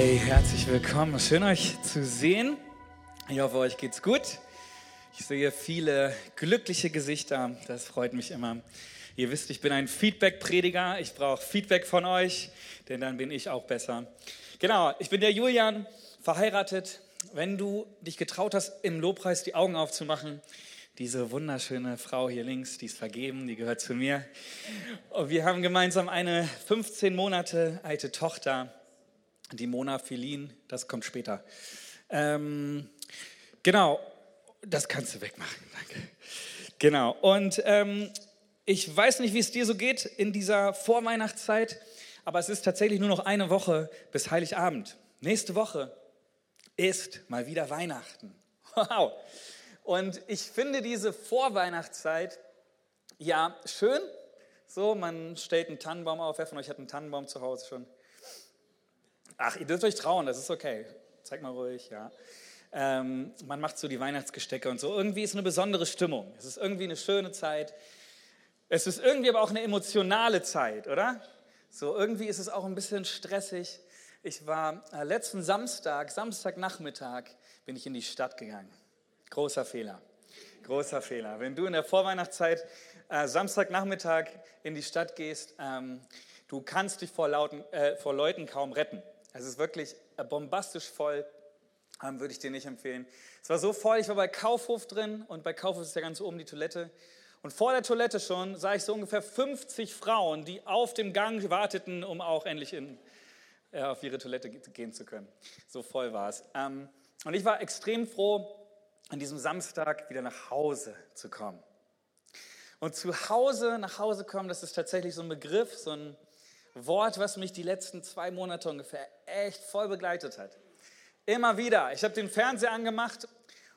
Hey, herzlich willkommen. Schön euch zu sehen. Ich hoffe, euch geht's gut. Ich sehe viele glückliche Gesichter. Das freut mich immer. Ihr wisst, ich bin ein Feedback-Prediger. Ich brauche Feedback von euch, denn dann bin ich auch besser. Genau, ich bin der Julian, verheiratet. Wenn du dich getraut hast, im Lobpreis die Augen aufzumachen, diese wunderschöne Frau hier links, die ist vergeben, die gehört zu mir. Und wir haben gemeinsam eine 15 Monate alte Tochter die Mona Filin, das kommt später. Ähm, genau, das kannst du wegmachen, danke. Genau, und ähm, ich weiß nicht, wie es dir so geht in dieser Vorweihnachtszeit, aber es ist tatsächlich nur noch eine Woche bis Heiligabend. Nächste Woche ist mal wieder Weihnachten. Wow. Und ich finde diese Vorweihnachtszeit ja schön. So, man stellt einen Tannenbaum auf. Wer von euch hat einen Tannenbaum zu Hause schon? Ach, ihr dürft euch trauen, das ist okay. Zeig mal ruhig, ja. Ähm, man macht so die Weihnachtsgestecke und so. Irgendwie ist eine besondere Stimmung. Es ist irgendwie eine schöne Zeit. Es ist irgendwie aber auch eine emotionale Zeit, oder? So, irgendwie ist es auch ein bisschen stressig. Ich war äh, letzten Samstag, Samstagnachmittag, bin ich in die Stadt gegangen. Großer Fehler. Großer Fehler. Wenn du in der Vorweihnachtszeit äh, Samstagnachmittag in die Stadt gehst, ähm, du kannst dich vor, lauten, äh, vor Leuten kaum retten. Es ist wirklich bombastisch voll, ähm, würde ich dir nicht empfehlen. Es war so voll, ich war bei Kaufhof drin und bei Kaufhof ist ja ganz oben die Toilette. Und vor der Toilette schon sah ich so ungefähr 50 Frauen, die auf dem Gang warteten, um auch endlich in, äh, auf ihre Toilette gehen zu können. So voll war es. Ähm, und ich war extrem froh, an diesem Samstag wieder nach Hause zu kommen. Und zu Hause, nach Hause kommen, das ist tatsächlich so ein Begriff, so ein Wort, was mich die letzten zwei Monate ungefähr echt voll begleitet hat. Immer wieder. Ich habe den Fernseher angemacht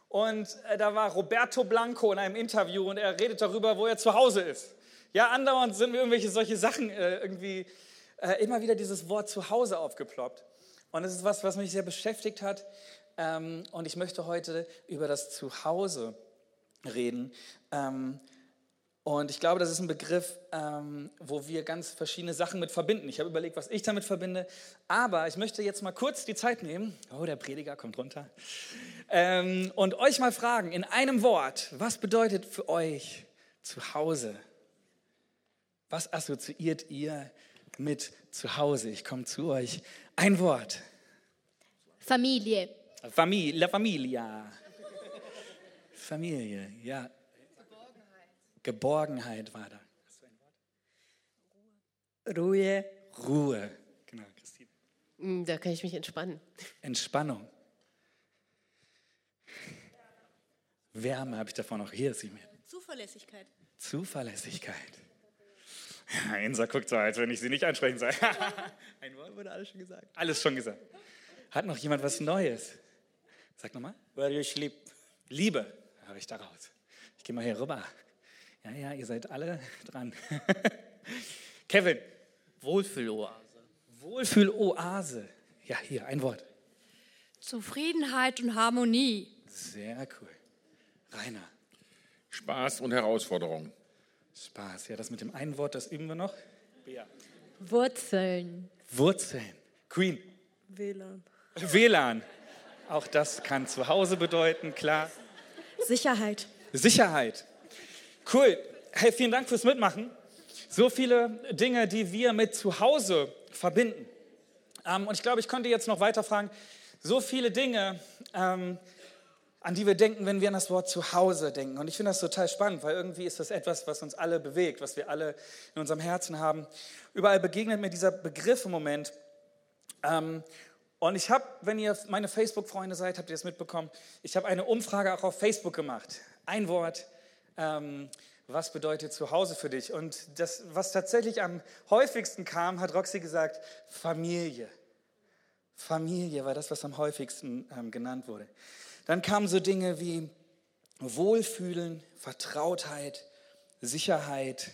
und äh, da war Roberto Blanco in einem Interview und er redet darüber, wo er zu Hause ist. Ja, andauernd sind mir irgendwelche solche Sachen äh, irgendwie äh, immer wieder dieses Wort zu Hause aufgeploppt. Und es ist was, was mich sehr beschäftigt hat. Ähm, und ich möchte heute über das Zuhause reden. Ähm, und ich glaube, das ist ein Begriff, ähm, wo wir ganz verschiedene Sachen mit verbinden. Ich habe überlegt, was ich damit verbinde. Aber ich möchte jetzt mal kurz die Zeit nehmen. Oh, der Prediger kommt runter. Ähm, und euch mal fragen, in einem Wort, was bedeutet für euch zu Hause? Was assoziiert ihr mit zu Hause? Ich komme zu euch. Ein Wort. Familie. Familie, la Familia. Familie, ja. Geborgenheit war da. Hast du ein Wort? Ruhe. Ruhe. Genau, Christine. Mm, Da kann ich mich entspannen. Entspannung. Wärme habe ich davon noch. Hier ist sie mir. Zuverlässigkeit. Zuverlässigkeit. Ja, Insa guckt so, als wenn ich sie nicht ansprechen soll. ein Wort wurde alles schon gesagt. Alles schon gesagt. Hat noch jemand was Neues? Sag nochmal. Where you sleep. Liebe habe ich daraus. Ich gehe mal hier rüber. Ja, ja, ihr seid alle dran. Kevin, Wohlfühloase. Wohlfühloase. Ja, hier, ein Wort. Zufriedenheit und Harmonie. Sehr cool. Rainer, Spaß und Herausforderung. Spaß. Ja, das mit dem einen Wort, das üben wir noch. Bea. Wurzeln. Wurzeln. Queen. WLAN. WLAN. Auch das kann zu Hause bedeuten, klar. Sicherheit. Sicherheit. Cool. Hey, vielen Dank fürs Mitmachen. So viele Dinge, die wir mit zu Hause verbinden. Ähm, und ich glaube, ich könnte jetzt noch weiter fragen. So viele Dinge, ähm, an die wir denken, wenn wir an das Wort zu Hause denken. Und ich finde das total spannend, weil irgendwie ist das etwas, was uns alle bewegt, was wir alle in unserem Herzen haben. Überall begegnet mir dieser Begriff im Moment. Ähm, und ich habe, wenn ihr meine Facebook-Freunde seid, habt ihr das mitbekommen, ich habe eine Umfrage auch auf Facebook gemacht. Ein Wort, ähm, was bedeutet zu Hause für dich? Und das, was tatsächlich am häufigsten kam, hat Roxy gesagt, Familie. Familie war das, was am häufigsten ähm, genannt wurde. Dann kamen so Dinge wie Wohlfühlen, Vertrautheit, Sicherheit,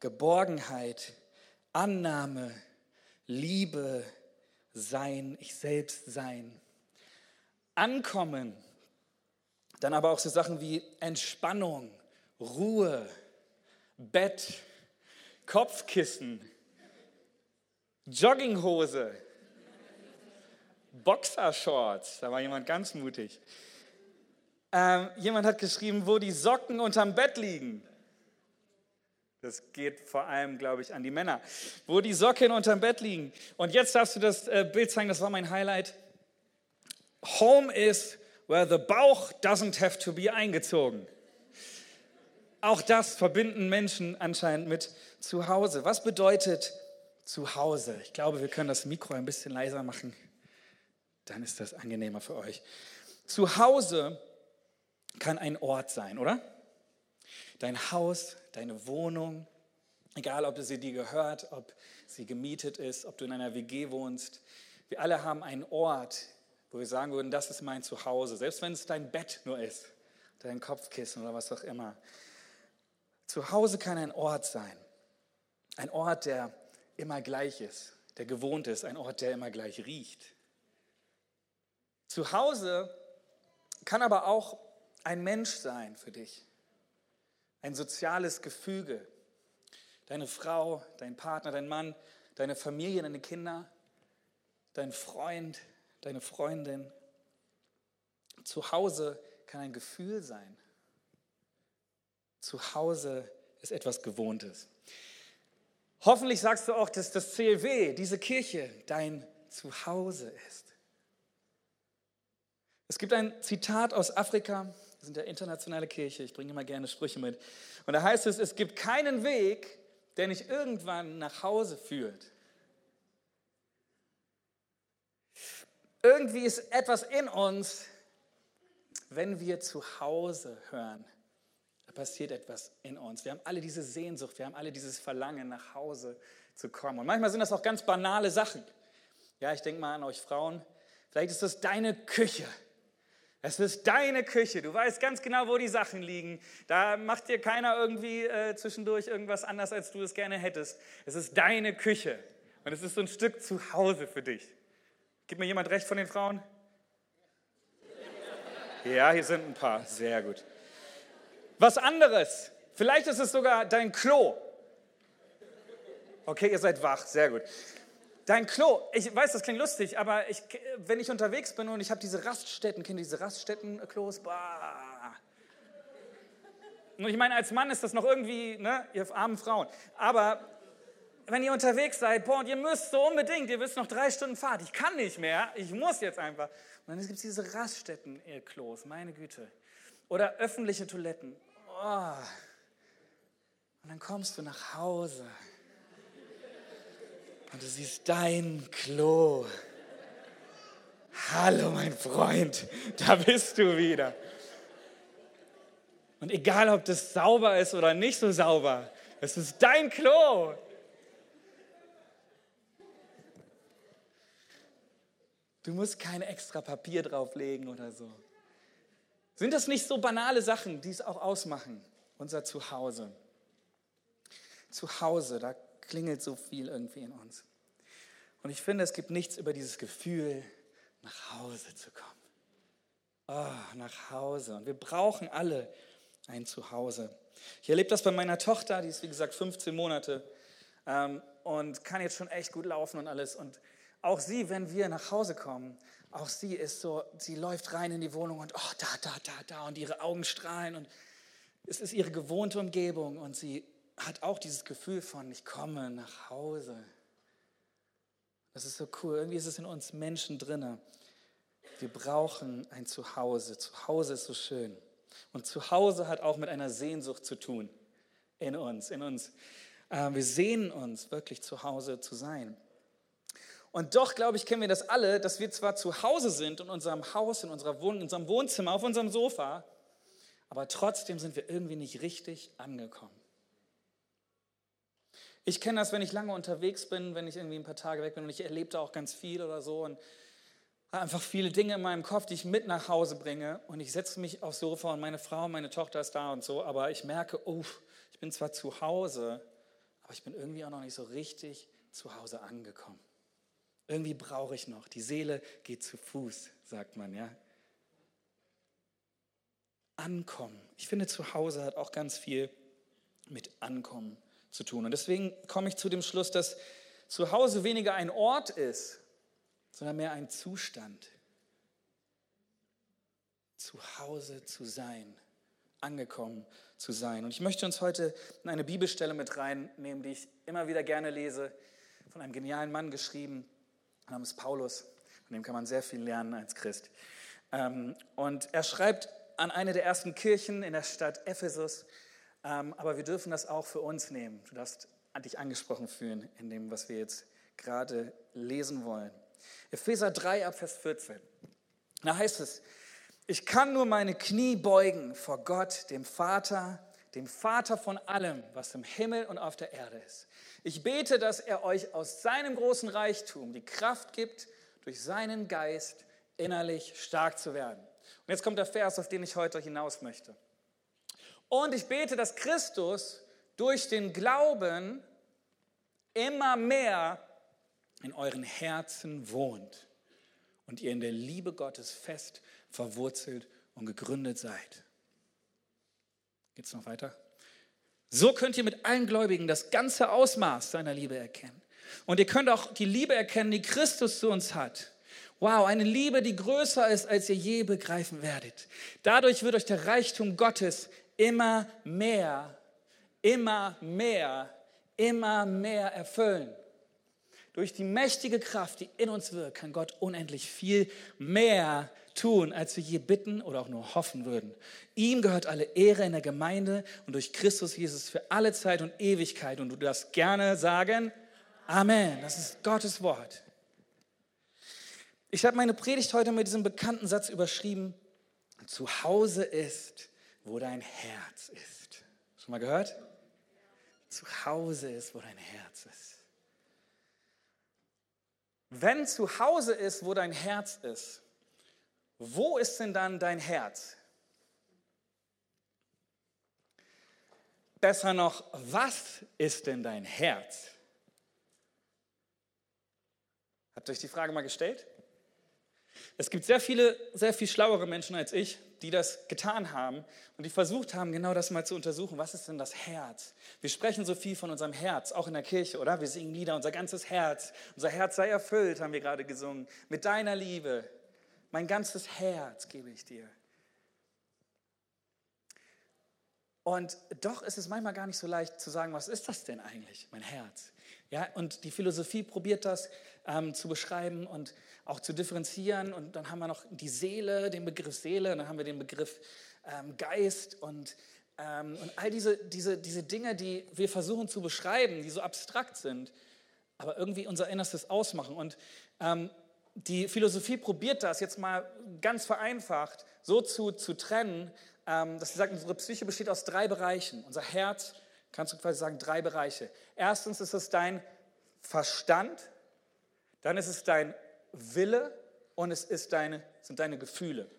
Geborgenheit, Annahme, Liebe, Sein, ich selbst sein. Ankommen. Dann aber auch so Sachen wie Entspannung, Ruhe, Bett, Kopfkissen, Jogginghose, Boxershorts. Da war jemand ganz mutig. Ähm, jemand hat geschrieben, wo die Socken unterm Bett liegen. Das geht vor allem, glaube ich, an die Männer. Wo die Socken unterm Bett liegen. Und jetzt darfst du das äh, Bild zeigen, das war mein Highlight. Home is where the Bauch doesn't have to be eingezogen. Auch das verbinden Menschen anscheinend mit zu Hause. Was bedeutet zu Hause? Ich glaube, wir können das Mikro ein bisschen leiser machen. Dann ist das angenehmer für euch. Zu Hause kann ein Ort sein, oder? Dein Haus, deine Wohnung, egal ob sie dir gehört, ob sie gemietet ist, ob du in einer WG wohnst. Wir alle haben einen Ort, wo wir sagen würden, das ist mein Zuhause, selbst wenn es dein Bett nur ist, dein Kopfkissen oder was auch immer. Zu Hause kann ein Ort sein, ein Ort, der immer gleich ist, der gewohnt ist, ein Ort, der immer gleich riecht. Zu Hause kann aber auch ein Mensch sein für dich, ein soziales Gefüge, deine Frau, dein Partner, dein Mann, deine Familie, deine Kinder, dein Freund, deine Freundin. Zu Hause kann ein Gefühl sein. Zu Hause ist etwas Gewohntes. Hoffentlich sagst du auch, dass das CLW, diese Kirche, dein Zuhause ist. Es gibt ein Zitat aus Afrika, wir sind ja internationale Kirche, ich bringe immer gerne Sprüche mit. Und da heißt es, es gibt keinen Weg, der nicht irgendwann nach Hause führt. Irgendwie ist etwas in uns, wenn wir zu Hause hören, passiert etwas in uns. Wir haben alle diese Sehnsucht, wir haben alle dieses Verlangen, nach Hause zu kommen. Und manchmal sind das auch ganz banale Sachen. Ja, ich denke mal an euch Frauen. Vielleicht ist das deine Küche. Es ist deine Küche. Du weißt ganz genau, wo die Sachen liegen. Da macht dir keiner irgendwie äh, zwischendurch irgendwas anders, als du es gerne hättest. Es ist deine Küche. Und es ist so ein Stück Zuhause für dich. Gibt mir jemand recht von den Frauen? Ja, hier sind ein paar. Sehr gut. Was anderes. Vielleicht ist es sogar dein Klo. Okay, ihr seid wach. Sehr gut. Dein Klo, ich weiß, das klingt lustig, aber ich, wenn ich unterwegs bin und ich habe diese Raststätten, kennt ihr diese Raststätten-Klos? Und ich meine, als Mann ist das noch irgendwie, ne, ihr armen Frauen. Aber wenn ihr unterwegs seid, boah, und ihr müsst so unbedingt, ihr wisst noch drei Stunden Fahrt, ich kann nicht mehr, ich muss jetzt einfach. Und dann gibt es diese Raststätten-Klos, meine Güte. Oder öffentliche Toiletten. Oh. Und dann kommst du nach Hause und du siehst dein Klo. Hallo, mein Freund, da bist du wieder. Und egal, ob das sauber ist oder nicht so sauber, es ist dein Klo. Du musst kein extra Papier drauflegen oder so. Sind das nicht so banale Sachen, die es auch ausmachen, unser Zuhause? Zuhause, da klingelt so viel irgendwie in uns. Und ich finde, es gibt nichts über dieses Gefühl, nach Hause zu kommen. Oh, nach Hause. Und wir brauchen alle ein Zuhause. Ich erlebe das bei meiner Tochter, die ist wie gesagt 15 Monate ähm, und kann jetzt schon echt gut laufen und alles. Und auch sie, wenn wir nach Hause kommen, auch sie ist so, sie läuft rein in die Wohnung und oh, da, da, da, da und ihre Augen strahlen und es ist ihre gewohnte Umgebung und sie hat auch dieses Gefühl von, ich komme nach Hause. Das ist so cool. Irgendwie ist es in uns Menschen drinne. Wir brauchen ein Zuhause. Zuhause ist so schön. Und Zuhause hat auch mit einer Sehnsucht zu tun in uns, in uns. Äh, wir sehnen uns wirklich zu Hause zu sein. Und doch, glaube ich, kennen wir das alle, dass wir zwar zu Hause sind in unserem Haus, in, unserer Wohn in unserem Wohnzimmer, auf unserem Sofa, aber trotzdem sind wir irgendwie nicht richtig angekommen. Ich kenne das, wenn ich lange unterwegs bin, wenn ich irgendwie ein paar Tage weg bin und ich erlebe da auch ganz viel oder so und habe einfach viele Dinge in meinem Kopf, die ich mit nach Hause bringe und ich setze mich aufs Sofa und meine Frau, meine Tochter ist da und so, aber ich merke, oh, ich bin zwar zu Hause, aber ich bin irgendwie auch noch nicht so richtig zu Hause angekommen. Irgendwie brauche ich noch. Die Seele geht zu Fuß, sagt man, ja. Ankommen. Ich finde, zu Hause hat auch ganz viel mit Ankommen zu tun. Und deswegen komme ich zu dem Schluss, dass zu Hause weniger ein Ort ist, sondern mehr ein Zustand. Zu Hause zu sein, angekommen zu sein. Und ich möchte uns heute in eine Bibelstelle mit reinnehmen, die ich immer wieder gerne lese, von einem genialen Mann geschrieben, namens Paulus. Von dem kann man sehr viel lernen als Christ. Ähm, und er schreibt an eine der ersten Kirchen in der Stadt Ephesus, ähm, aber wir dürfen das auch für uns nehmen. Du darfst dich angesprochen fühlen in dem, was wir jetzt gerade lesen wollen. Epheser 3 ab Vers 14. Da heißt es, ich kann nur meine Knie beugen vor Gott, dem Vater, dem Vater von allem, was im Himmel und auf der Erde ist. Ich bete, dass er euch aus seinem großen Reichtum die Kraft gibt, durch seinen Geist innerlich stark zu werden. Und jetzt kommt der Vers, auf den ich heute hinaus möchte. Und ich bete, dass Christus durch den Glauben immer mehr in euren Herzen wohnt und ihr in der Liebe Gottes fest verwurzelt und gegründet seid. Geht es noch weiter? So könnt ihr mit allen Gläubigen das ganze Ausmaß seiner Liebe erkennen. Und ihr könnt auch die Liebe erkennen, die Christus zu uns hat. Wow, eine Liebe, die größer ist, als ihr je begreifen werdet. Dadurch wird euch der Reichtum Gottes immer mehr, immer mehr, immer mehr erfüllen. Durch die mächtige Kraft, die in uns wirkt, kann Gott unendlich viel mehr tun, als wir je bitten oder auch nur hoffen würden. Ihm gehört alle Ehre in der Gemeinde und durch Christus Jesus für alle Zeit und Ewigkeit. Und du darfst gerne sagen, Amen. Das ist Gottes Wort. Ich habe meine Predigt heute mit diesem bekannten Satz überschrieben. Zu Hause ist, wo dein Herz ist. Schon mal gehört? Zu Hause ist, wo dein Herz ist. Wenn zu Hause ist, wo dein Herz ist, wo ist denn dann dein Herz? Besser noch, was ist denn dein Herz? Habt ihr euch die Frage mal gestellt? Es gibt sehr viele, sehr viel schlauere Menschen als ich, die das getan haben und die versucht haben, genau das mal zu untersuchen. Was ist denn das Herz? Wir sprechen so viel von unserem Herz, auch in der Kirche, oder? Wir singen Lieder, unser ganzes Herz. Unser Herz sei erfüllt, haben wir gerade gesungen. Mit deiner Liebe. Mein ganzes Herz gebe ich dir. Und doch ist es manchmal gar nicht so leicht zu sagen, was ist das denn eigentlich, mein Herz? Ja, und die Philosophie probiert das ähm, zu beschreiben und auch zu differenzieren. Und dann haben wir noch die Seele, den Begriff Seele, und dann haben wir den Begriff ähm, Geist und, ähm, und all diese, diese, diese Dinge, die wir versuchen zu beschreiben, die so abstrakt sind, aber irgendwie unser Innerstes ausmachen. Und ähm, die Philosophie probiert das jetzt mal ganz vereinfacht so zu, zu trennen, ähm, dass sie sagt, unsere Psyche besteht aus drei Bereichen. Unser Herz, kannst du quasi sagen, drei Bereiche. Erstens ist es dein Verstand, dann ist es dein Wille und es ist deine, sind deine Gefühle.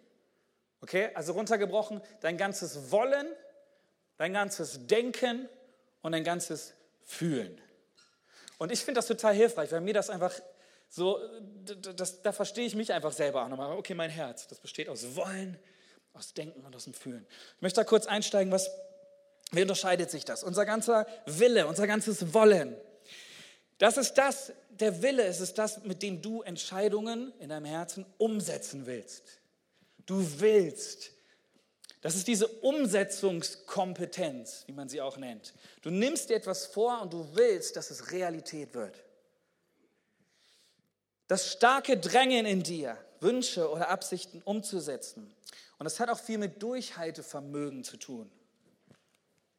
Okay, also runtergebrochen, dein ganzes Wollen, dein ganzes Denken und dein ganzes Fühlen. Und ich finde das total hilfreich, weil mir das einfach so, das, da verstehe ich mich einfach selber an. Okay, mein Herz, das besteht aus Wollen, aus Denken und aus dem Fühlen. Ich möchte da kurz einsteigen, was, wie unterscheidet sich das? Unser ganzer Wille, unser ganzes Wollen. Das ist das, der Wille, es ist das, mit dem du Entscheidungen in deinem Herzen umsetzen willst. Du willst. Das ist diese Umsetzungskompetenz, wie man sie auch nennt. Du nimmst dir etwas vor und du willst, dass es Realität wird. Das starke Drängen in dir, Wünsche oder Absichten umzusetzen. Und das hat auch viel mit Durchhaltevermögen zu tun.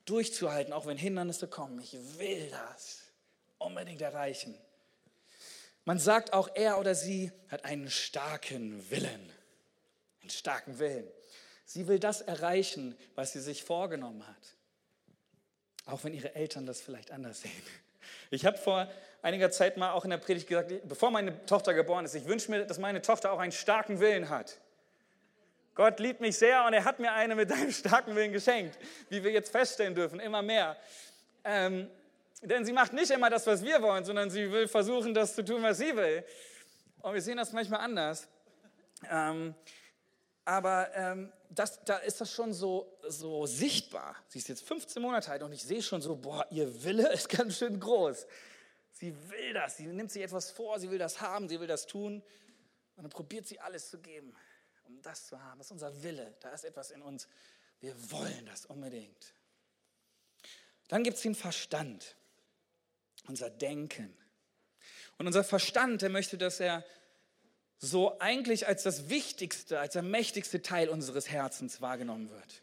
Durchzuhalten, auch wenn Hindernisse kommen. Ich will das unbedingt erreichen. Man sagt auch, er oder sie hat einen starken Willen. Einen starken Willen. Sie will das erreichen, was sie sich vorgenommen hat. Auch wenn ihre Eltern das vielleicht anders sehen. Ich habe vor einiger Zeit mal auch in der Predigt gesagt, bevor meine Tochter geboren ist, ich wünsche mir, dass meine Tochter auch einen starken Willen hat. Gott liebt mich sehr und er hat mir eine mit einem starken Willen geschenkt, wie wir jetzt feststellen dürfen, immer mehr. Ähm, denn sie macht nicht immer das, was wir wollen, sondern sie will versuchen, das zu tun, was sie will. Und wir sehen das manchmal anders. Ähm, aber ähm, das, da ist das schon so, so sichtbar. Sie ist jetzt 15 Monate alt und ich sehe schon so, boah, ihr Wille ist ganz schön groß. Sie will das. Sie nimmt sich etwas vor, sie will das haben, sie will das tun. Und dann probiert sie alles zu geben, um das zu haben. Das ist unser Wille. Da ist etwas in uns. Wir wollen das unbedingt. Dann gibt es den Verstand, unser Denken. Und unser Verstand, der möchte, dass er so eigentlich als das wichtigste, als der mächtigste Teil unseres Herzens wahrgenommen wird.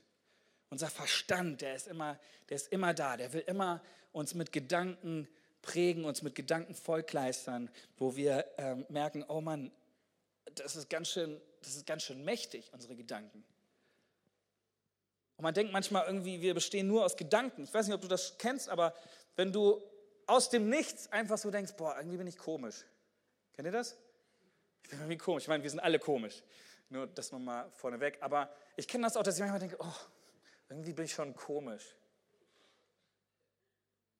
Unser Verstand, der ist immer, der ist immer da, der will immer uns mit Gedanken prägen, uns mit Gedanken vollkleistern, wo wir ähm, merken, oh Mann, das ist ganz schön, das ist ganz schön mächtig, unsere Gedanken. Und man denkt manchmal irgendwie, wir bestehen nur aus Gedanken. Ich weiß nicht, ob du das kennst, aber wenn du aus dem Nichts einfach so denkst, boah, irgendwie bin ich komisch. Kennt ihr das? Ich bin irgendwie komisch. Ich meine, wir sind alle komisch. Nur das nochmal vorneweg. Aber ich kenne das auch, dass ich manchmal denke, oh, irgendwie bin ich schon komisch.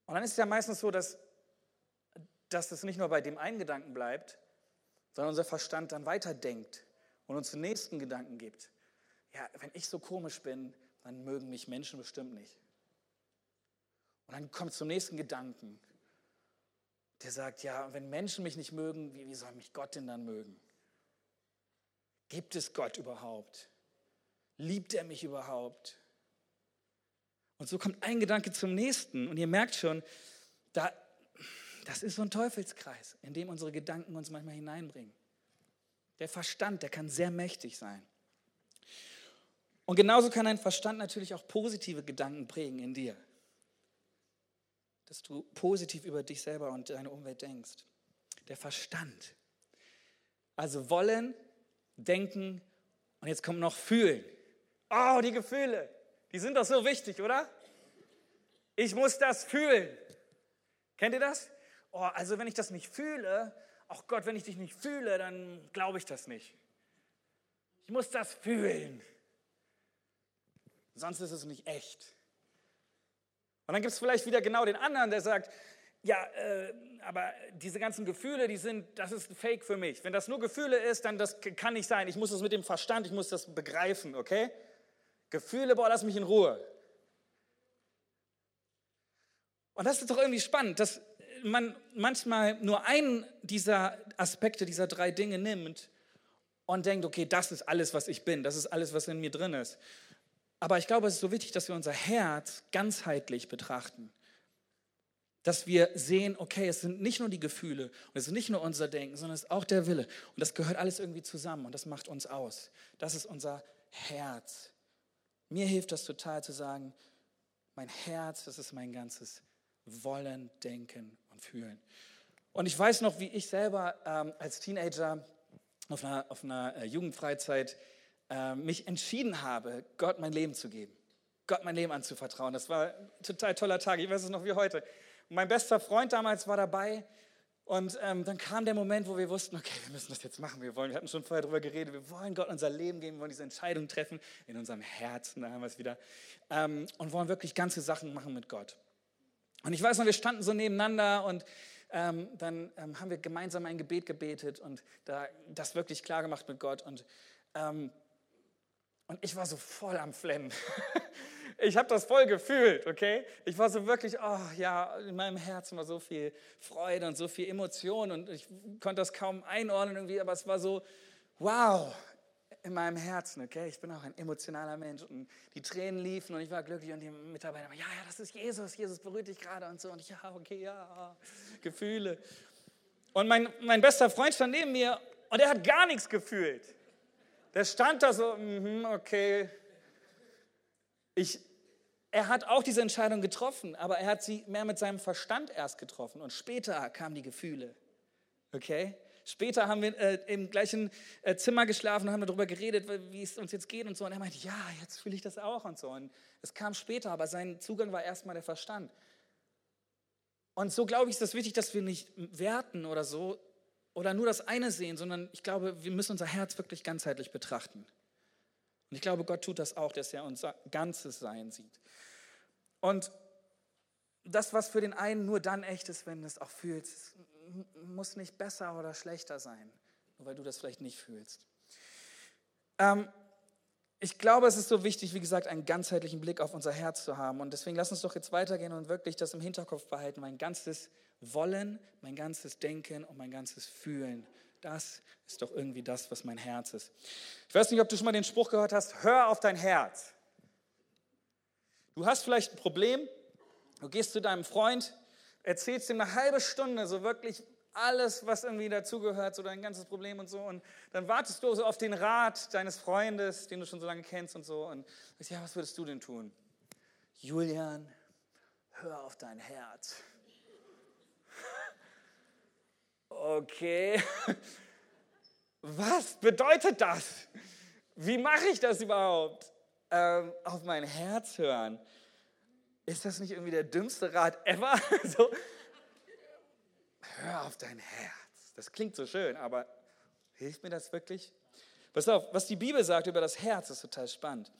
Und dann ist es ja meistens so, dass, dass es nicht nur bei dem einen Gedanken bleibt, sondern unser Verstand dann weiterdenkt und uns den nächsten Gedanken gibt. Ja, wenn ich so komisch bin, dann mögen mich Menschen bestimmt nicht. Und dann kommt zum nächsten Gedanken, der sagt, ja, wenn Menschen mich nicht mögen, wie, wie soll mich Gott denn dann mögen? Gibt es Gott überhaupt? Liebt er mich überhaupt? Und so kommt ein Gedanke zum nächsten. Und ihr merkt schon, da, das ist so ein Teufelskreis, in dem unsere Gedanken uns manchmal hineinbringen. Der Verstand, der kann sehr mächtig sein. Und genauso kann ein Verstand natürlich auch positive Gedanken prägen in dir. Dass du positiv über dich selber und deine Umwelt denkst. Der Verstand. Also wollen, denken und jetzt kommt noch fühlen. Oh, die Gefühle. Die sind doch so wichtig, oder? Ich muss das fühlen. Kennt ihr das? Oh, also wenn ich das nicht fühle, ach Gott, wenn ich dich nicht fühle, dann glaube ich das nicht. Ich muss das fühlen. Sonst ist es nicht echt. Und dann gibt es vielleicht wieder genau den anderen, der sagt, ja, äh, aber diese ganzen Gefühle, die sind, das ist fake für mich. Wenn das nur Gefühle ist, dann das kann nicht sein. Ich muss das mit dem Verstand, ich muss das begreifen, okay? Gefühle, boah, lass mich in Ruhe. Und das ist doch irgendwie spannend, dass man manchmal nur einen dieser Aspekte, dieser drei Dinge nimmt und denkt, okay, das ist alles, was ich bin, das ist alles, was in mir drin ist. Aber ich glaube, es ist so wichtig, dass wir unser Herz ganzheitlich betrachten. Dass wir sehen, okay, es sind nicht nur die Gefühle und es ist nicht nur unser Denken, sondern es ist auch der Wille. Und das gehört alles irgendwie zusammen und das macht uns aus. Das ist unser Herz. Mir hilft das total zu sagen, mein Herz, das ist mein ganzes Wollen, Denken und Fühlen. Und ich weiß noch, wie ich selber ähm, als Teenager auf einer, auf einer äh, Jugendfreizeit äh, mich entschieden habe, Gott mein Leben zu geben. Gott mein Leben anzuvertrauen. Das war ein total toller Tag. Ich weiß es noch wie heute. Mein bester Freund damals war dabei und ähm, dann kam der Moment, wo wir wussten, okay, wir müssen das jetzt machen. Wir, wollen, wir hatten schon vorher darüber geredet, wir wollen Gott unser Leben geben, wir wollen diese Entscheidung treffen in unserem Herzen, da haben wir es wieder, ähm, und wollen wirklich ganze Sachen machen mit Gott. Und ich weiß noch, wir standen so nebeneinander und ähm, dann ähm, haben wir gemeinsam ein Gebet gebetet und da, das wirklich klar gemacht mit Gott. Und, ähm, und ich war so voll am Flennen. ich habe das voll gefühlt, okay? Ich war so wirklich, oh ja, in meinem Herzen war so viel Freude und so viel Emotion und ich konnte das kaum einordnen irgendwie, aber es war so, wow, in meinem Herzen, okay? Ich bin auch ein emotionaler Mensch und die Tränen liefen und ich war glücklich und die Mitarbeiter, ja, ja, das ist Jesus, Jesus berührt dich gerade und so und ich, ja, okay, ja, Gefühle. Und mein, mein bester Freund stand neben mir und er hat gar nichts gefühlt. Der stand da so, mm, okay, ich, er hat auch diese Entscheidung getroffen, aber er hat sie mehr mit seinem Verstand erst getroffen und später kamen die Gefühle. Okay? Später haben wir äh, im gleichen äh, Zimmer geschlafen und haben darüber geredet, wie es uns jetzt geht und so. Und er meinte, ja, jetzt fühle ich das auch und so. Und es kam später, aber sein Zugang war erstmal der Verstand. Und so glaube ich, ist es wichtig, dass wir nicht werten oder so oder nur das eine sehen, sondern ich glaube, wir müssen unser Herz wirklich ganzheitlich betrachten. Und ich glaube, Gott tut das auch, dass er unser ganzes Sein sieht. Und das, was für den einen nur dann echt ist, wenn du es auch fühlst, muss nicht besser oder schlechter sein, nur weil du das vielleicht nicht fühlst. Ähm, ich glaube, es ist so wichtig, wie gesagt, einen ganzheitlichen Blick auf unser Herz zu haben. Und deswegen lass uns doch jetzt weitergehen und wirklich das im Hinterkopf behalten. Mein ganzes Wollen, mein ganzes Denken und mein ganzes Fühlen. Das ist doch irgendwie das, was mein Herz ist. Ich weiß nicht, ob du schon mal den Spruch gehört hast, hör auf dein Herz. Du hast vielleicht ein Problem, du gehst zu deinem Freund, erzählst ihm eine halbe Stunde so wirklich alles, was irgendwie dazugehört, so dein ganzes Problem und so. Und dann wartest du so auf den Rat deines Freundes, den du schon so lange kennst und so. Und sagst, ja, was würdest du denn tun? Julian, hör auf dein Herz. Okay, was bedeutet das? Wie mache ich das überhaupt? Ähm, auf mein Herz hören. Ist das nicht irgendwie der dümmste Rat ever? so, hör auf dein Herz. Das klingt so schön, aber hilft mir das wirklich? Pass auf, was die Bibel sagt über das Herz, ist total spannend.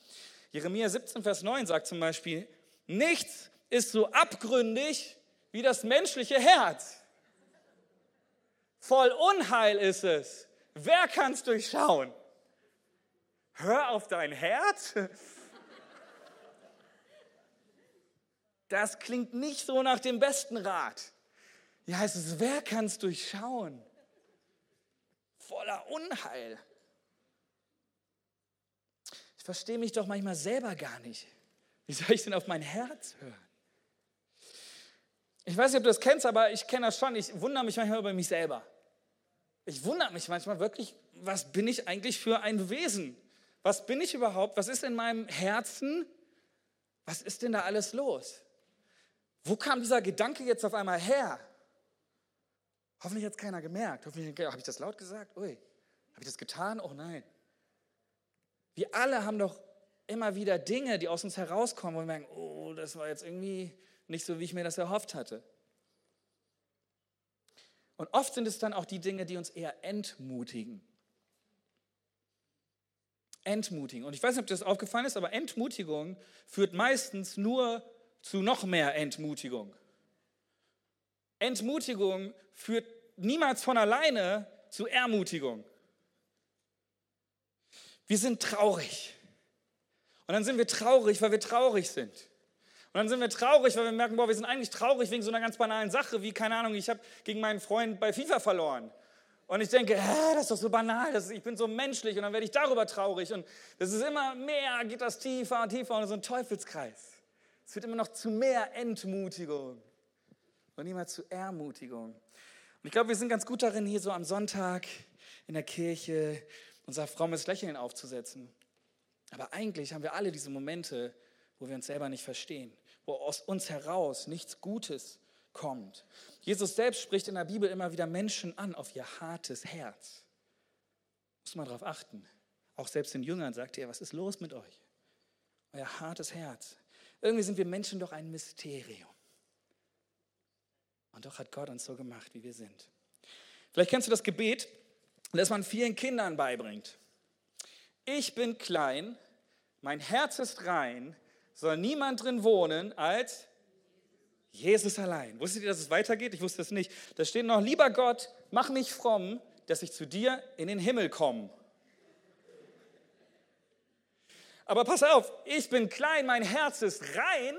Jeremia 17, Vers 9 sagt zum Beispiel, nichts ist so abgründig wie das menschliche Herz. Voll Unheil ist es. Wer kann es durchschauen? Hör auf dein Herz. Das klingt nicht so nach dem besten Rat. Hier heißt es, wer kann es durchschauen? Voller Unheil. Ich verstehe mich doch manchmal selber gar nicht. Wie soll ich denn auf mein Herz hören? Ich weiß nicht, ob du das kennst, aber ich kenne das schon. Ich wundere mich manchmal über mich selber. Ich wundere mich manchmal wirklich, was bin ich eigentlich für ein Wesen? Was bin ich überhaupt? Was ist in meinem Herzen? Was ist denn da alles los? Wo kam dieser Gedanke jetzt auf einmal her? Hoffentlich hat es keiner gemerkt. Hoffentlich habe ich das laut gesagt. Ui, habe ich das getan? Oh nein. Wir alle haben doch immer wieder Dinge, die aus uns herauskommen, wo wir merken, oh, das war jetzt irgendwie nicht so, wie ich mir das erhofft hatte. Und oft sind es dann auch die Dinge, die uns eher entmutigen. Entmutigen. Und ich weiß nicht, ob dir das aufgefallen ist, aber Entmutigung führt meistens nur zu noch mehr Entmutigung. Entmutigung führt niemals von alleine zu Ermutigung. Wir sind traurig. Und dann sind wir traurig, weil wir traurig sind. Und dann sind wir traurig, weil wir merken, boah, wir sind eigentlich traurig wegen so einer ganz banalen Sache, wie, keine Ahnung, ich habe gegen meinen Freund bei FIFA verloren. Und ich denke, hä, das ist doch so banal, das ist, ich bin so menschlich und dann werde ich darüber traurig. Und das ist immer mehr, geht das tiefer und tiefer und so ein Teufelskreis. Es wird immer noch zu mehr Entmutigung und niemals zu Ermutigung. Und ich glaube, wir sind ganz gut darin, hier so am Sonntag in der Kirche unser frommes Lächeln aufzusetzen. Aber eigentlich haben wir alle diese Momente, wo wir uns selber nicht verstehen, wo aus uns heraus nichts Gutes kommt. Jesus selbst spricht in der Bibel immer wieder Menschen an auf ihr hartes Herz. Muss man darauf achten. Auch selbst den Jüngern sagt er, was ist los mit euch? Euer hartes Herz. Irgendwie sind wir Menschen doch ein Mysterium. Und doch hat Gott uns so gemacht, wie wir sind. Vielleicht kennst du das Gebet, das man vielen Kindern beibringt. Ich bin klein, mein Herz ist rein, soll niemand drin wohnen als Jesus allein. Wusstet ihr, dass es weitergeht? Ich wusste es nicht. Da steht noch, lieber Gott, mach mich fromm, dass ich zu dir in den Himmel komme. Aber pass auf, ich bin klein, mein Herz ist rein.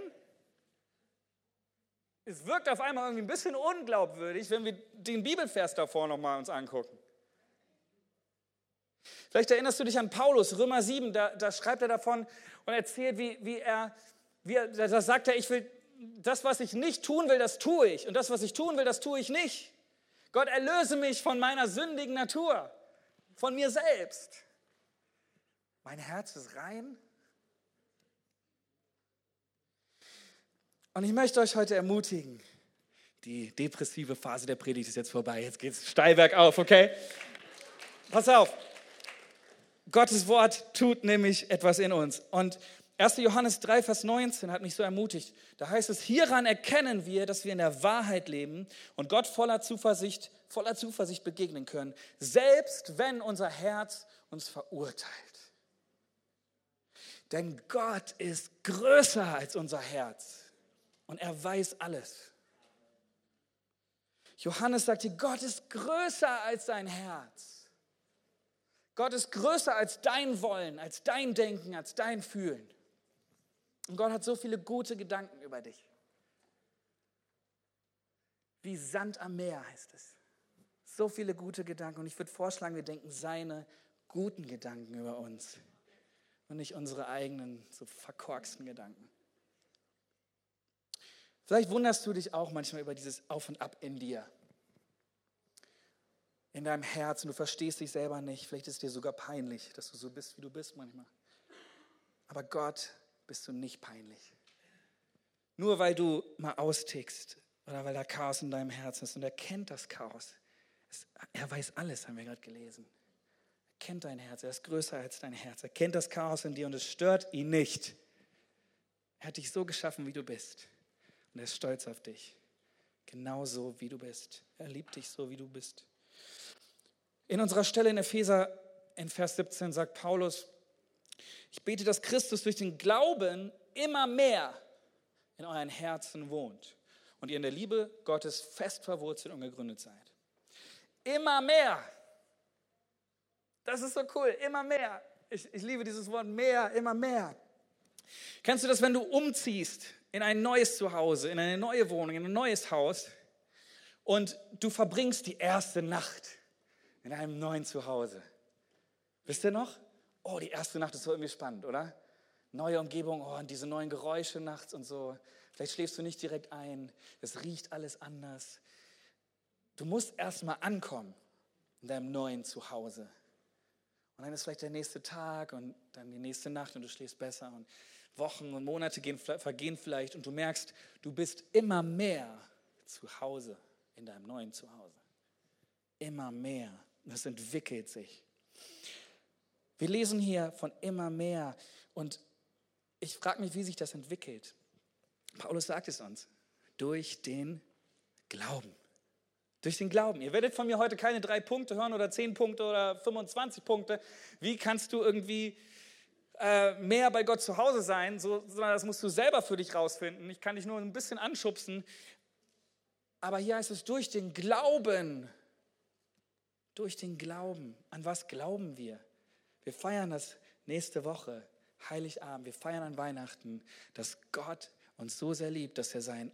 Es wirkt auf einmal irgendwie ein bisschen unglaubwürdig, wenn wir den Bibelvers davor nochmal uns angucken. Vielleicht erinnerst du dich an Paulus, Römer 7, da, da schreibt er davon und erzählt, wie, wie er, wie er, da sagt er, ich will, das, was ich nicht tun will, das tue ich. Und das, was ich tun will, das tue ich nicht. Gott, erlöse mich von meiner sündigen Natur, von mir selbst. Mein Herz ist rein. Und ich möchte euch heute ermutigen, die depressive Phase der Predigt ist jetzt vorbei. Jetzt geht es steil bergauf, okay? Pass auf. Gottes Wort tut nämlich etwas in uns. Und 1. Johannes 3, Vers 19 hat mich so ermutigt. Da heißt es, hieran erkennen wir, dass wir in der Wahrheit leben und Gott voller Zuversicht, voller Zuversicht begegnen können, selbst wenn unser Herz uns verurteilt. Denn Gott ist größer als unser Herz und er weiß alles. Johannes sagte, Gott ist größer als dein Herz. Gott ist größer als dein Wollen, als dein Denken, als dein Fühlen. Und Gott hat so viele gute Gedanken über dich. wie Sand am Meer heißt es. So viele gute Gedanken. Und ich würde vorschlagen, wir denken seine guten Gedanken über uns und nicht unsere eigenen, so verkorksten Gedanken. Vielleicht wunderst du dich auch manchmal über dieses Auf und Ab in dir. In deinem Herzen. Du verstehst dich selber nicht. Vielleicht ist es dir sogar peinlich, dass du so bist, wie du bist manchmal. Aber Gott bist du nicht peinlich. Nur weil du mal austickst oder weil da Chaos in deinem Herzen ist und er kennt das Chaos. Er weiß alles, haben wir gerade gelesen. Er kennt dein Herz, er ist größer als dein Herz. Er kennt das Chaos in dir und es stört ihn nicht. Er hat dich so geschaffen, wie du bist. Und er ist stolz auf dich. Genauso wie du bist. Er liebt dich so, wie du bist. In unserer Stelle in Epheser in Vers 17 sagt Paulus, ich bete, dass Christus durch den Glauben immer mehr in euren Herzen wohnt und ihr in der Liebe Gottes fest verwurzelt und gegründet seid. Immer mehr. Das ist so cool, immer mehr. Ich, ich liebe dieses Wort mehr, immer mehr. Kennst du das, wenn du umziehst in ein neues Zuhause, in eine neue Wohnung, in ein neues Haus und du verbringst die erste Nacht in einem neuen Zuhause? Wisst ihr noch? Oh, die erste Nacht ist so irgendwie spannend, oder? Neue Umgebung, oh, und diese neuen Geräusche nachts und so. Vielleicht schläfst du nicht direkt ein. Es riecht alles anders. Du musst erstmal ankommen in deinem neuen Zuhause. Und dann ist vielleicht der nächste Tag und dann die nächste Nacht und du schläfst besser und Wochen und Monate gehen, vergehen vielleicht und du merkst, du bist immer mehr zu Hause in deinem neuen Zuhause. Immer mehr. Das entwickelt sich. Wir lesen hier von immer mehr und ich frage mich, wie sich das entwickelt. Paulus sagt es uns, durch den Glauben. Durch den Glauben. Ihr werdet von mir heute keine drei Punkte hören oder zehn Punkte oder 25 Punkte. Wie kannst du irgendwie äh, mehr bei Gott zu Hause sein? So, sondern das musst du selber für dich rausfinden. Ich kann dich nur ein bisschen anschubsen. Aber hier heißt es durch den Glauben. Durch den Glauben. An was glauben wir? Wir feiern das nächste Woche, Heiligabend. Wir feiern an Weihnachten, dass Gott uns so sehr liebt, dass er seinen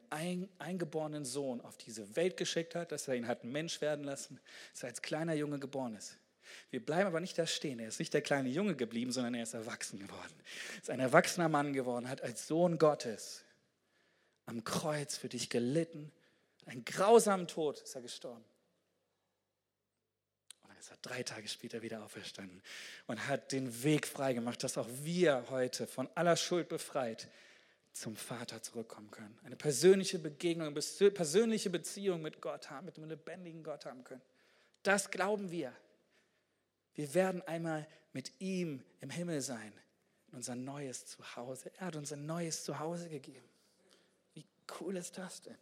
eingeborenen Sohn auf diese Welt geschickt hat, dass er ihn hat Mensch werden lassen, dass er als kleiner Junge geboren ist. Wir bleiben aber nicht da stehen. Er ist nicht der kleine Junge geblieben, sondern er ist erwachsen geworden. Er ist ein erwachsener Mann geworden, hat als Sohn Gottes am Kreuz für dich gelitten. Einen grausamen Tod ist er gestorben ist er drei Tage später wieder auferstanden und hat den Weg freigemacht, dass auch wir heute von aller Schuld befreit zum Vater zurückkommen können. Eine persönliche Begegnung, eine persönliche Beziehung mit Gott haben, mit dem lebendigen Gott haben können. Das glauben wir. Wir werden einmal mit ihm im Himmel sein, in unser neues Zuhause. Er hat uns ein neues Zuhause gegeben. Wie cool ist das denn?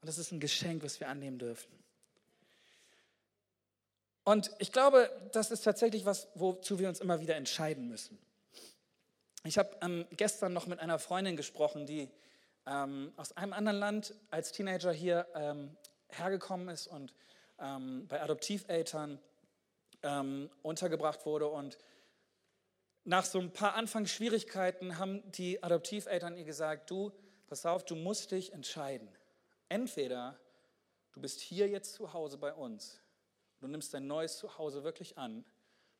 Und das ist ein Geschenk, was wir annehmen dürfen. Und ich glaube, das ist tatsächlich was, wozu wir uns immer wieder entscheiden müssen. Ich habe ähm, gestern noch mit einer Freundin gesprochen, die ähm, aus einem anderen Land als Teenager hier ähm, hergekommen ist und ähm, bei Adoptiveltern ähm, untergebracht wurde. Und nach so ein paar Anfangsschwierigkeiten haben die Adoptiveltern ihr gesagt, du, pass auf, du musst dich entscheiden. Entweder du bist hier jetzt zu Hause bei uns du nimmst dein neues Zuhause wirklich an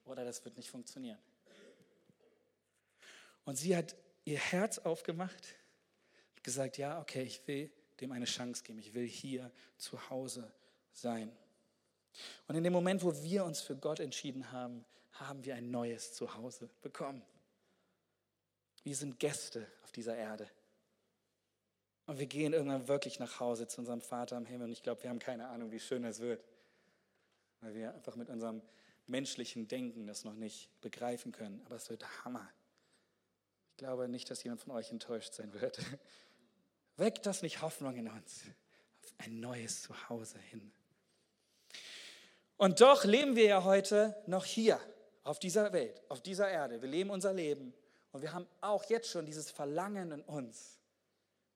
oder das wird nicht funktionieren. Und sie hat ihr Herz aufgemacht und gesagt, ja, okay, ich will dem eine Chance geben, ich will hier zu Hause sein. Und in dem Moment, wo wir uns für Gott entschieden haben, haben wir ein neues Zuhause bekommen. Wir sind Gäste auf dieser Erde. Und wir gehen irgendwann wirklich nach Hause zu unserem Vater im Himmel. Und ich glaube, wir haben keine Ahnung, wie schön das wird weil wir einfach mit unserem menschlichen Denken das noch nicht begreifen können. Aber es wird Hammer. Ich glaube nicht, dass jemand von euch enttäuscht sein wird. Weckt das nicht Hoffnung in uns auf ein neues Zuhause hin. Und doch leben wir ja heute noch hier, auf dieser Welt, auf dieser Erde. Wir leben unser Leben und wir haben auch jetzt schon dieses Verlangen in uns,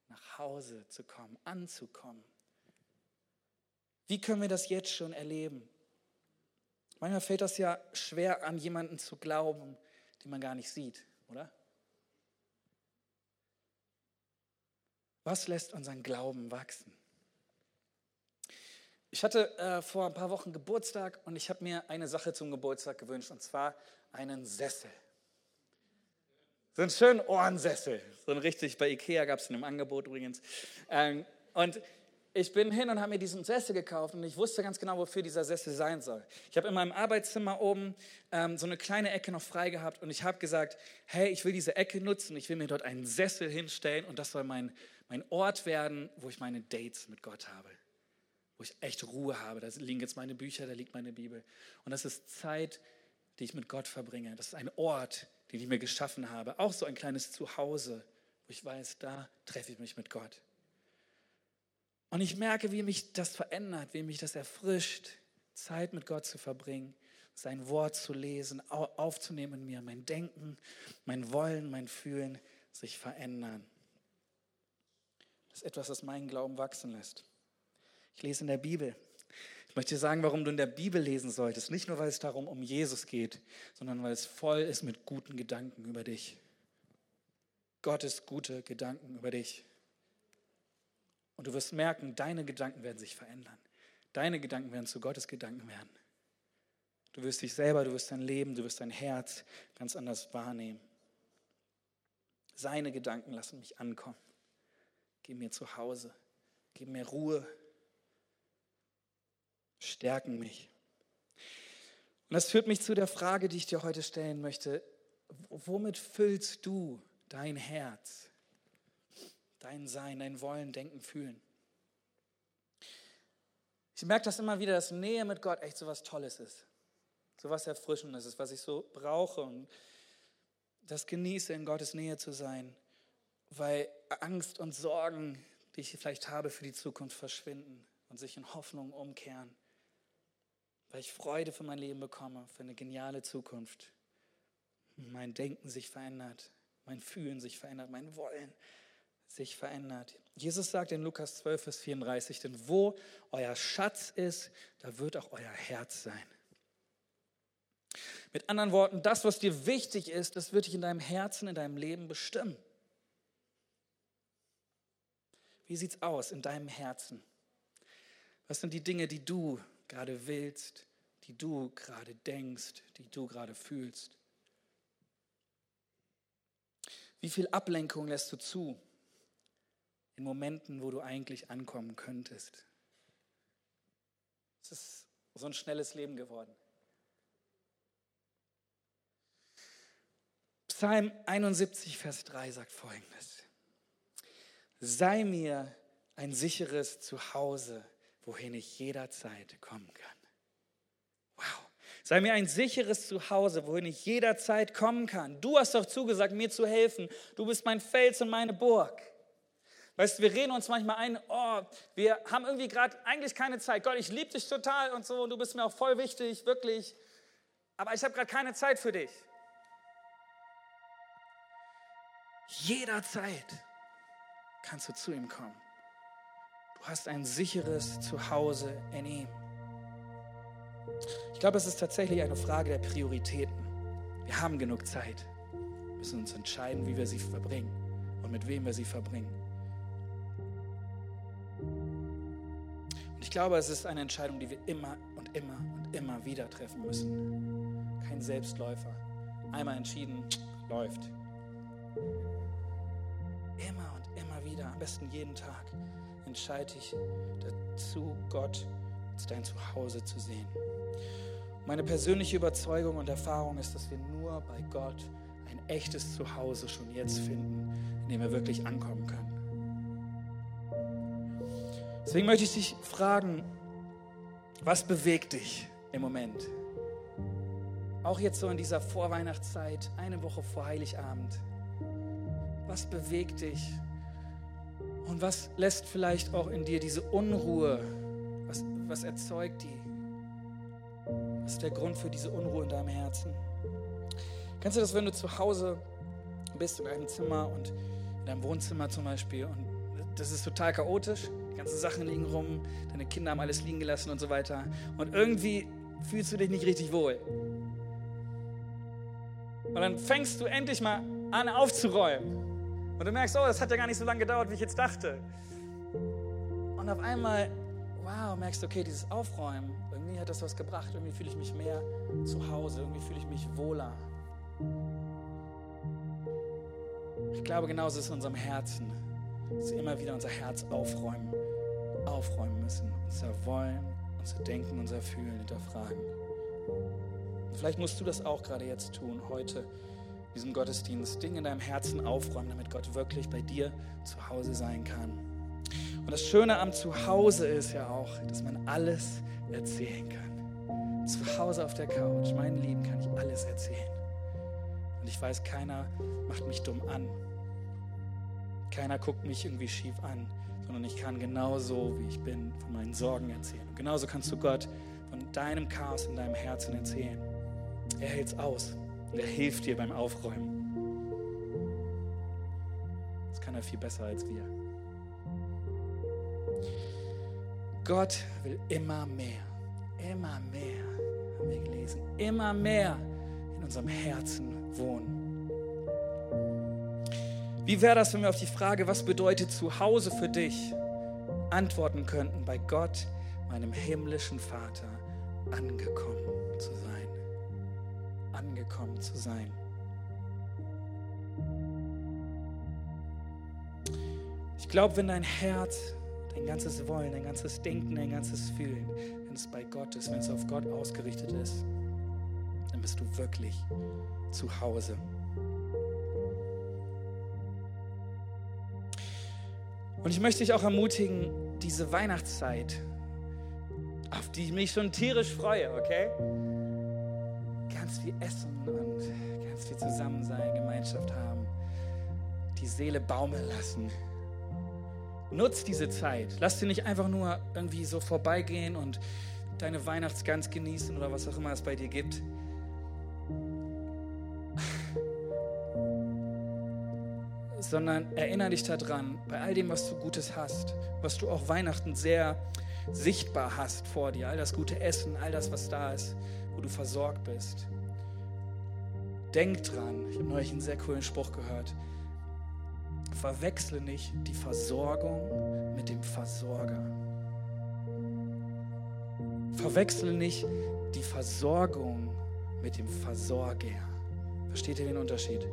nach Hause zu kommen, anzukommen. Wie können wir das jetzt schon erleben? Manchmal fällt das ja schwer an jemanden zu glauben, den man gar nicht sieht, oder? Was lässt unseren Glauben wachsen? Ich hatte äh, vor ein paar Wochen Geburtstag und ich habe mir eine Sache zum Geburtstag gewünscht und zwar einen Sessel. So einen schönen Ohrensessel. So ein richtig, bei Ikea gab es einen im Angebot übrigens. Ähm, und ich bin hin und habe mir diesen Sessel gekauft und ich wusste ganz genau, wofür dieser Sessel sein soll. Ich habe in meinem Arbeitszimmer oben ähm, so eine kleine Ecke noch frei gehabt und ich habe gesagt, hey, ich will diese Ecke nutzen, ich will mir dort einen Sessel hinstellen und das soll mein, mein Ort werden, wo ich meine Dates mit Gott habe. Wo ich echt Ruhe habe. Da liegen jetzt meine Bücher, da liegt meine Bibel. Und das ist Zeit, die ich mit Gott verbringe. Das ist ein Ort, den ich mir geschaffen habe. Auch so ein kleines Zuhause, wo ich weiß, da treffe ich mich mit Gott. Und ich merke, wie mich das verändert, wie mich das erfrischt, Zeit mit Gott zu verbringen, sein Wort zu lesen, aufzunehmen in mir, mein Denken, mein Wollen, mein Fühlen sich verändern. Das ist etwas, das meinen Glauben wachsen lässt. Ich lese in der Bibel. Ich möchte dir sagen, warum du in der Bibel lesen solltest. Nicht nur, weil es darum um Jesus geht, sondern weil es voll ist mit guten Gedanken über dich. Gottes gute Gedanken über dich. Und du wirst merken, deine Gedanken werden sich verändern. Deine Gedanken werden zu Gottes Gedanken werden. Du wirst dich selber, du wirst dein Leben, du wirst dein Herz ganz anders wahrnehmen. Seine Gedanken lassen mich ankommen. Gib mir zu Hause. Gib mir Ruhe stärken mich. Und das führt mich zu der Frage, die ich dir heute stellen möchte. Womit füllst du dein Herz, dein Sein, dein Wollen, Denken, Fühlen? Ich merke das immer wieder, dass Nähe mit Gott echt so was Tolles ist. So was Erfrischendes ist, was ich so brauche und das genieße, in Gottes Nähe zu sein, weil Angst und Sorgen, die ich vielleicht habe für die Zukunft, verschwinden und sich in Hoffnung umkehren weil ich Freude für mein Leben bekomme, für eine geniale Zukunft. Mein Denken sich verändert, mein Fühlen sich verändert, mein Wollen sich verändert. Jesus sagt in Lukas 12, Vers 34, denn wo euer Schatz ist, da wird auch euer Herz sein. Mit anderen Worten, das, was dir wichtig ist, das wird dich in deinem Herzen, in deinem Leben bestimmen. Wie sieht es aus in deinem Herzen? Was sind die Dinge, die du gerade willst, die du gerade denkst, die du gerade fühlst? Wie viel Ablenkung lässt du zu in Momenten, wo du eigentlich ankommen könntest? Es ist so ein schnelles Leben geworden. Psalm 71, Vers 3 sagt folgendes. Sei mir ein sicheres Zuhause wohin ich jederzeit kommen kann. Wow. Sei mir ein sicheres Zuhause, wohin ich jederzeit kommen kann. Du hast doch zugesagt, mir zu helfen. Du bist mein Fels und meine Burg. Weißt du, wir reden uns manchmal ein, oh, wir haben irgendwie gerade eigentlich keine Zeit. Gott, ich liebe dich total und so und du bist mir auch voll wichtig, wirklich. Aber ich habe gerade keine Zeit für dich. Jederzeit kannst du zu ihm kommen. Du hast ein sicheres Zuhause in ihm. Ich glaube, es ist tatsächlich eine Frage der Prioritäten. Wir haben genug Zeit. Wir müssen uns entscheiden, wie wir sie verbringen und mit wem wir sie verbringen. Ich glaube, es ist eine Entscheidung, die wir immer und immer und immer wieder treffen müssen. Kein Selbstläufer. Einmal entschieden, läuft. Immer und immer wieder, am besten jeden Tag entscheide dich dazu, Gott als dein Zuhause zu sehen. Meine persönliche Überzeugung und Erfahrung ist, dass wir nur bei Gott ein echtes Zuhause schon jetzt finden, in dem wir wirklich ankommen können. Deswegen möchte ich dich fragen, was bewegt dich im Moment? Auch jetzt so in dieser Vorweihnachtszeit, eine Woche vor Heiligabend. Was bewegt dich? Und was lässt vielleicht auch in dir diese Unruhe? Was, was erzeugt die? Was ist der Grund für diese Unruhe in deinem Herzen? Kennst du das, wenn du zu Hause bist in einem Zimmer und in deinem Wohnzimmer zum Beispiel und das ist total chaotisch, die ganzen Sachen liegen rum, deine Kinder haben alles liegen gelassen und so weiter und irgendwie fühlst du dich nicht richtig wohl. Und dann fängst du endlich mal an aufzuräumen und du merkst, oh, das hat ja gar nicht so lange gedauert, wie ich jetzt dachte. Und auf einmal wow, merkst, okay, dieses Aufräumen, irgendwie hat das was gebracht, irgendwie fühle ich mich mehr zu Hause, irgendwie fühle ich mich wohler. Ich glaube, genauso ist es in unserem Herzen, dass wir immer wieder unser Herz aufräumen, aufräumen müssen, unser Wollen, unser Denken, unser Fühlen hinterfragen. Und vielleicht musst du das auch gerade jetzt tun, heute, diesem Gottesdienst, Dinge in deinem Herzen aufräumen, damit Gott wirklich bei dir zu Hause sein kann. Und das Schöne am Zuhause ist ja auch, dass man alles erzählen kann. Zu Hause auf der Couch, meinen Lieben, kann ich alles erzählen. Und ich weiß, keiner macht mich dumm an. Keiner guckt mich irgendwie schief an, sondern ich kann genauso, wie ich bin, von meinen Sorgen erzählen. Und genauso kannst du Gott von deinem Chaos in deinem Herzen erzählen. Er hält es aus und er hilft dir beim Aufräumen. Das kann er viel besser als wir. Gott will immer mehr, immer mehr, haben wir gelesen, immer mehr in unserem Herzen wohnen. Wie wäre das, wenn wir auf die Frage, was bedeutet Zuhause für dich, antworten könnten, bei Gott, meinem himmlischen Vater, angekommen zu sein. Angekommen zu sein. Ich glaube, wenn dein Herz, dein ganzes Wollen, dein ganzes Denken, dein ganzes Fühlen, wenn es bei Gott ist, wenn es auf Gott ausgerichtet ist, dann bist du wirklich zu Hause. Und ich möchte dich auch ermutigen, diese Weihnachtszeit, auf die ich mich schon tierisch freue, okay? Ganz viel essen und ganz viel zusammen sein, Gemeinschaft haben, die Seele baumeln lassen. Nutz diese Zeit. Lass dir nicht einfach nur irgendwie so vorbeigehen und deine Weihnachtsgans genießen oder was auch immer es bei dir gibt. Sondern erinnere dich daran, bei all dem, was du Gutes hast, was du auch Weihnachten sehr sichtbar hast vor dir, all das gute Essen, all das, was da ist, wo du versorgt bist. Denk dran, ich habe neulich einen sehr coolen Spruch gehört. Verwechsle nicht die Versorgung mit dem Versorger. Verwechsle nicht die Versorgung mit dem Versorger. Versteht ihr den Unterschied?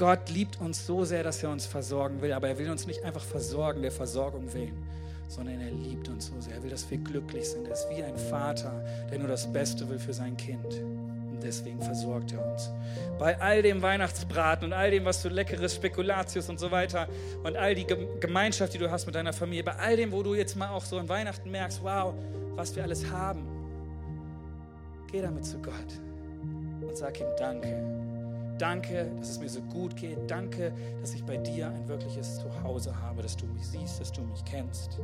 Gott liebt uns so sehr, dass er uns versorgen will, aber er will uns nicht einfach versorgen, der Versorgung willen, sondern er liebt uns so sehr. Er will, dass wir glücklich sind. Er ist wie ein Vater, der nur das Beste will für sein Kind. Und deswegen versorgt er uns. Bei all dem Weihnachtsbraten und all dem, was du leckeres Spekulatius und so weiter und all die Gemeinschaft, die du hast mit deiner Familie, bei all dem, wo du jetzt mal auch so an Weihnachten merkst, wow, was wir alles haben, geh damit zu Gott und sag ihm Danke. Danke, dass es mir so gut geht. Danke, dass ich bei dir ein wirkliches Zuhause habe, dass du mich siehst, dass du mich kennst,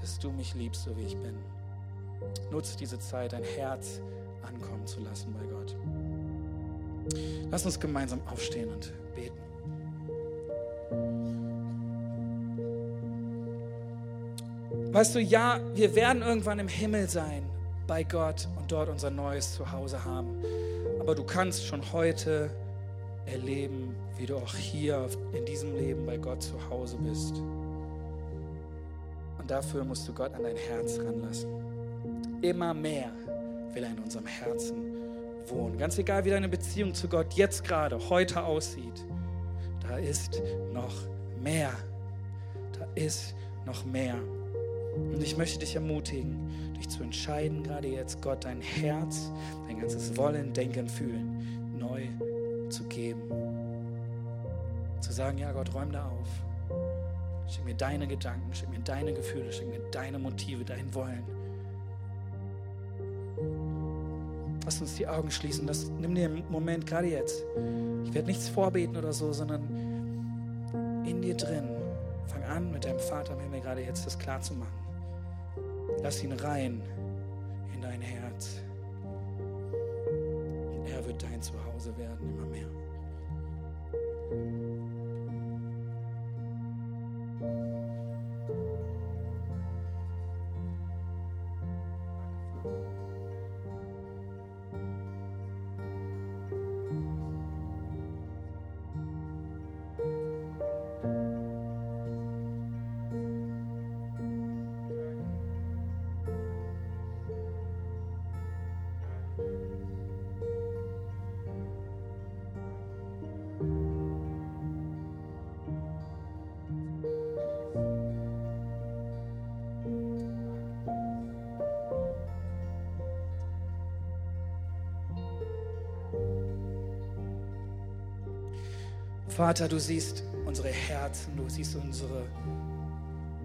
dass du mich liebst, so wie ich bin. Nutz diese Zeit, dein Herz ankommen zu lassen bei Gott. Lass uns gemeinsam aufstehen und beten. Weißt du, ja, wir werden irgendwann im Himmel sein bei Gott und dort unser neues Zuhause haben. Aber du kannst schon heute erleben, wie du auch hier in diesem Leben bei Gott zu Hause bist. Und dafür musst du Gott an dein Herz ranlassen. Immer mehr will er in unserem Herzen wohnen. Ganz egal, wie deine Beziehung zu Gott jetzt gerade, heute aussieht, da ist noch mehr. Da ist noch mehr. Und ich möchte dich ermutigen, dich zu entscheiden, gerade jetzt Gott dein Herz, dein ganzes Wollen, Denken, Fühlen neu zu geben. Zu sagen, ja Gott, räum da auf. Schick mir deine Gedanken, schick mir deine Gefühle, schick mir deine Motive, dein Wollen. Lass uns die Augen schließen. Das, nimm dir einen Moment, gerade jetzt. Ich werde nichts vorbeten oder so, sondern in dir drin. Fang an, mit deinem Vater im Himmel gerade jetzt das klar zu machen. Lass ihn rein in dein Herz. Er wird dein Zuhause werden, immer mehr. Vater, du siehst unsere Herzen, du siehst unsere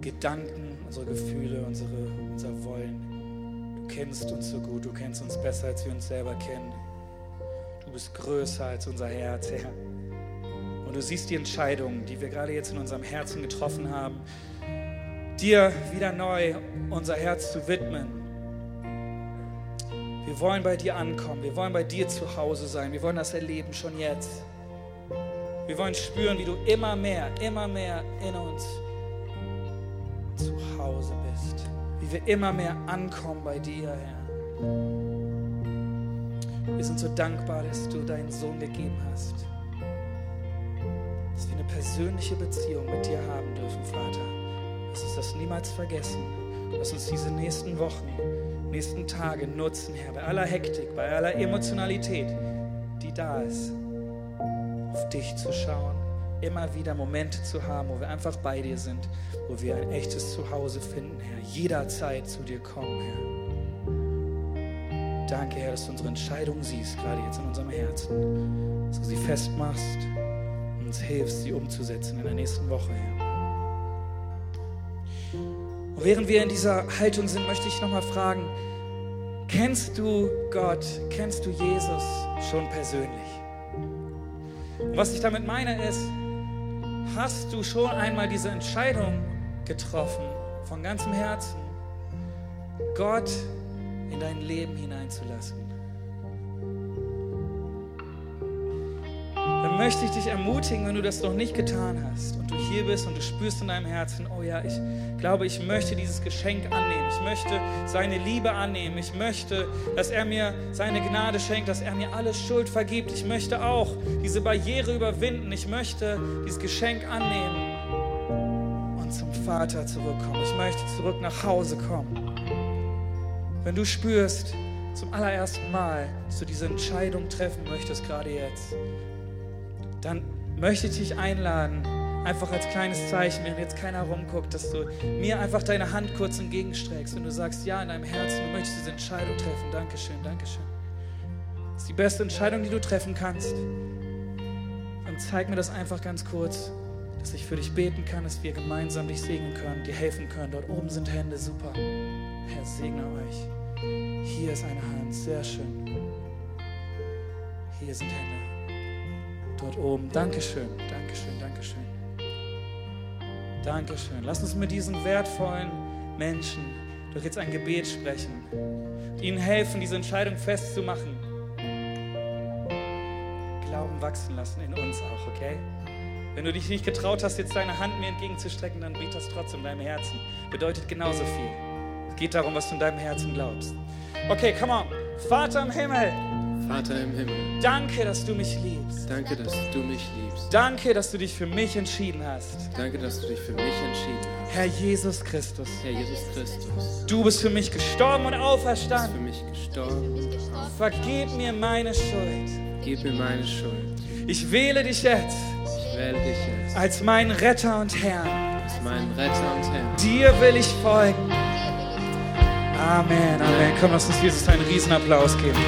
Gedanken, unsere Gefühle, unsere, unser Wollen. Du kennst uns so gut, du kennst uns besser, als wir uns selber kennen. Du bist größer als unser Herz, Herr. Und du siehst die Entscheidungen, die wir gerade jetzt in unserem Herzen getroffen haben, dir wieder neu unser Herz zu widmen. Wir wollen bei dir ankommen, wir wollen bei dir zu Hause sein, wir wollen das erleben schon jetzt. Wir wollen spüren, wie du immer mehr, immer mehr in uns zu Hause bist, wie wir immer mehr ankommen bei dir, Herr. Wir sind so dankbar, dass du deinen Sohn gegeben hast, dass wir eine persönliche Beziehung mit dir haben dürfen, Vater. Lass uns das niemals vergessen. Lass uns diese nächsten Wochen, nächsten Tage nutzen, Herr, bei aller Hektik, bei aller Emotionalität, die da ist, auf dich zu schauen, immer wieder Momente zu haben, wo wir einfach bei dir sind, wo wir ein echtes Zuhause finden, Herr, jederzeit zu dir kommen, Herr. Danke, Herr, dass du unsere Entscheidungen siehst, gerade jetzt in unserem Herzen, dass du sie festmachst und uns hilfst, sie umzusetzen in der nächsten Woche, Herr. Und während wir in dieser Haltung sind, möchte ich nochmal fragen, kennst du Gott, kennst du Jesus schon persönlich? Was ich damit meine ist, hast du schon einmal diese Entscheidung getroffen, von ganzem Herzen, Gott in dein Leben hineinzulassen? Möchte ich dich ermutigen, wenn du das noch nicht getan hast und du hier bist und du spürst in deinem Herzen, oh ja, ich glaube, ich möchte dieses Geschenk annehmen. Ich möchte seine Liebe annehmen. Ich möchte, dass er mir seine Gnade schenkt, dass er mir alle Schuld vergibt. Ich möchte auch diese Barriere überwinden. Ich möchte dieses Geschenk annehmen und zum Vater zurückkommen. Ich möchte zurück nach Hause kommen. Wenn du spürst, zum allerersten Mal, dass du diese Entscheidung treffen möchtest, gerade jetzt, dann möchte ich dich einladen, einfach als kleines Zeichen, wenn jetzt keiner rumguckt, dass du mir einfach deine Hand kurz entgegenstreckst und du sagst, ja, in deinem Herzen, du möchtest diese Entscheidung treffen. Dankeschön, Dankeschön. Das ist die beste Entscheidung, die du treffen kannst. Und zeig mir das einfach ganz kurz, dass ich für dich beten kann, dass wir gemeinsam dich segnen können, dir helfen können. Dort oben sind Hände, super. Herr, segne euch. Hier ist eine Hand, sehr schön. Hier sind Hände dort oben. Dankeschön, Dankeschön, Dankeschön. Dankeschön. Lass uns mit diesen wertvollen Menschen doch jetzt ein Gebet sprechen. Ihnen helfen, diese Entscheidung festzumachen. Glauben wachsen lassen in uns auch, okay? Wenn du dich nicht getraut hast, jetzt deine Hand mir entgegenzustrecken, dann bet das trotzdem in deinem Herzen. Bedeutet genauso viel. Es geht darum, was du in deinem Herzen glaubst. Okay, come on. Vater im Himmel. Vater im Himmel, Danke, dass du mich liebst. danke, dass du mich liebst. Danke, dass du dich für mich entschieden hast. Danke, dass du dich für mich entschieden hast. Herr Jesus Christus, Herr Jesus Christus, du bist für mich gestorben und du bist für auferstanden. mich gestorben. Vergib mir meine Schuld. Gib mir meine Schuld. Ich wähle dich jetzt Ich wähle dich jetzt als meinen Retter und Herrn. als meinen Retter und Herrn. Dir will ich folgen. Amen, Amen. Komm, lass uns Jesus einen Riesenapplaus geben.